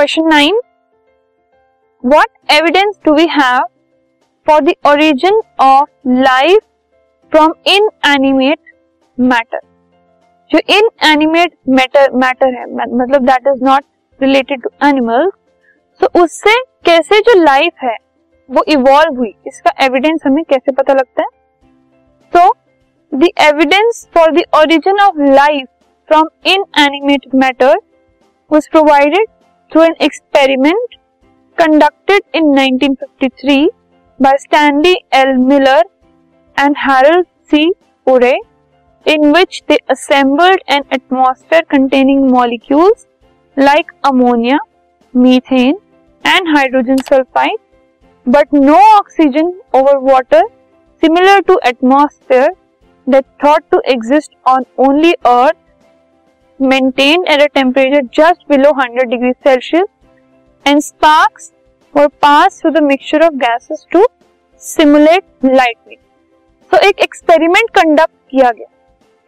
Question nine what evidence do we have for the origin of life from inanimate matter जो inanimate matter matter है मतलब that is not related to animals तो उससे कैसे जो life है, वो इवॉल्व हुई, इसका एविडेंस हमें कैसे पता लगता है? तो the evidence for the origin of life from inanimate matter was provided through an experiment conducted in 1953 by Stanley L. Miller and Harold C. Urey, in which they assembled an atmosphere containing molecules like ammonia, methane, and hydrogen sulfide, but no oxygen over water, similar to atmosphere that thought to exist on only Earth maintain at a temperature just below 100 degree Celsius and sparks were pass through the mixture of gases to simulate lightning so एक experiment conduct किया गया।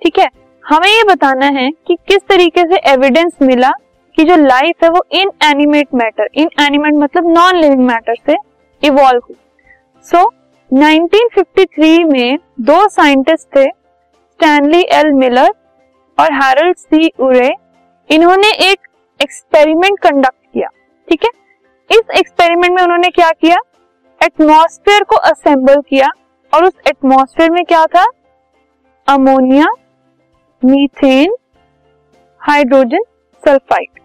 ठीक है? हमें ये बताना है कि किस तरीके से एविडेंस मिला कि जो लाइफ है वो inanimate matter inanimate मतलब नॉन लिविंग मैटर से इवॉल्व हुई। सो 1953 में दो साइंटिस्ट थे स्टैनली एल मिलर और हैरल्ड सी उरे इन्होंने एक एक्सपेरिमेंट कंडक्ट किया, ठीक है? इस एक्सपेरिमेंट में उन्होंने क्या किया? एटमॉस्फेयर को असेंबल किया, और उस एटमॉस्फेयर में क्या था? अमोनिया मीथेन हाइड्रोजन सल्फाइड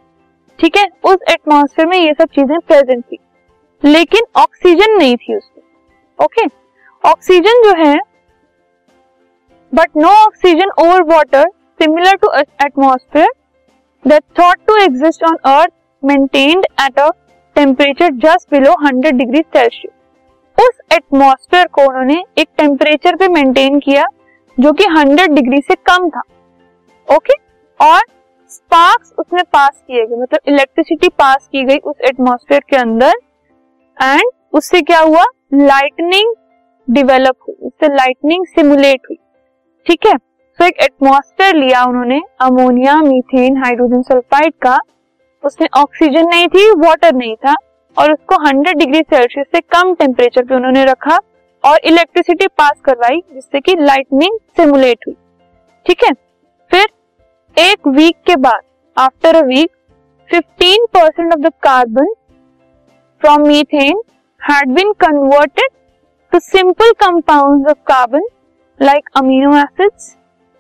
ठीक है? उस एटमॉस्फेयर में ये सब चीज़ें प्रेजेंट थी, लेकिन ऑक्सीजन नहीं थी उसमें ओके ऑक्सीजन जो है but no oxygen over water similar to that thought to exist on earth maintained at a temperature just below 100 degree Celsius उस एटमॉस्फेयर को उन्होंने एक टेम्परेचर पे मेंटेन किया, जो कि 100 डिग्री से कम था। ओके और स्पार्क्स उसमें पास किए गए मतलब इलेक्ट्रिसिटी पास की गई उस एटमॉस्फेयर के अंदर। एंड उससे क्या हुआ? लाइटनिंग डिवेलप हुई, उससे लाइटनिंग सिमुलेट हुई। ठीक है? तो एक एटमॉस्फेयर लिया उन्होंने अमोनिया मीथेन हाइड्रोजन सल्फाइड का। उसमें ऑक्सीजन नहीं थी वाटर नहीं था, और उसको 100 डिग्री सेल्सियस से कम टेम्परेचर पे उन्होंने रखा और इलेक्ट्रिसिटी पास करवाई, जिससे कि लाइटनिंग सिमुलेट हुई। ठीक है? फिर एक वीक के बाद after a week 15 percent of the carbon from methane had been converted to simple compounds of carbon like amino acids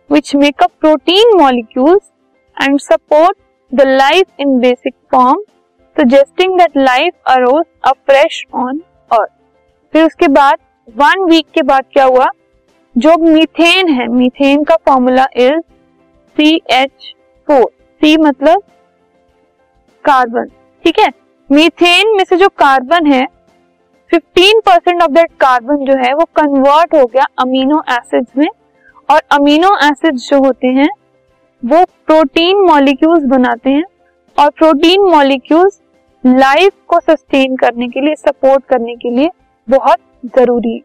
which make up protein molecules and support the life in basic form, suggesting that life arose afresh on earth. फिर उसके बाद one week के बाद क्या हुआ? जो methane है methane का formula is C H four C मतलब कार्बन ठीक है? मीथेन में से जो कार्बन है 15 परसेंट ऑफ़ दैट कार्बन जो है वो कन्वर्ट हो गया अमीनो एसिड्स में और अमीनो एसिड्स जो होते हैं, वो प्रोटीन मॉलिक्यूल्स बनाते हैं और प्रोटीन मॉलिक्यूल्स लाइफ को सस्टेन करने के लिए सपोर्ट करने के लिए बहुत ज़रूरी है।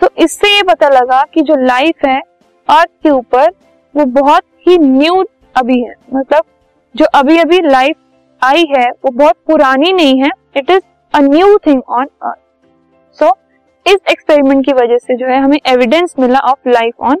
तो इससे ये पता लगा कि जो लाइफ है अर्थ के ऊपर, वो बहुत ही न्यू अभी है। मतलब जो अभी अभी लाइफ आई है, वो बहुत पुरानी नहीं है। It is a new thing on Earth so इस एक्सपेरिमेंट की वजह से जो है, हमें एविडेंस मिला of life on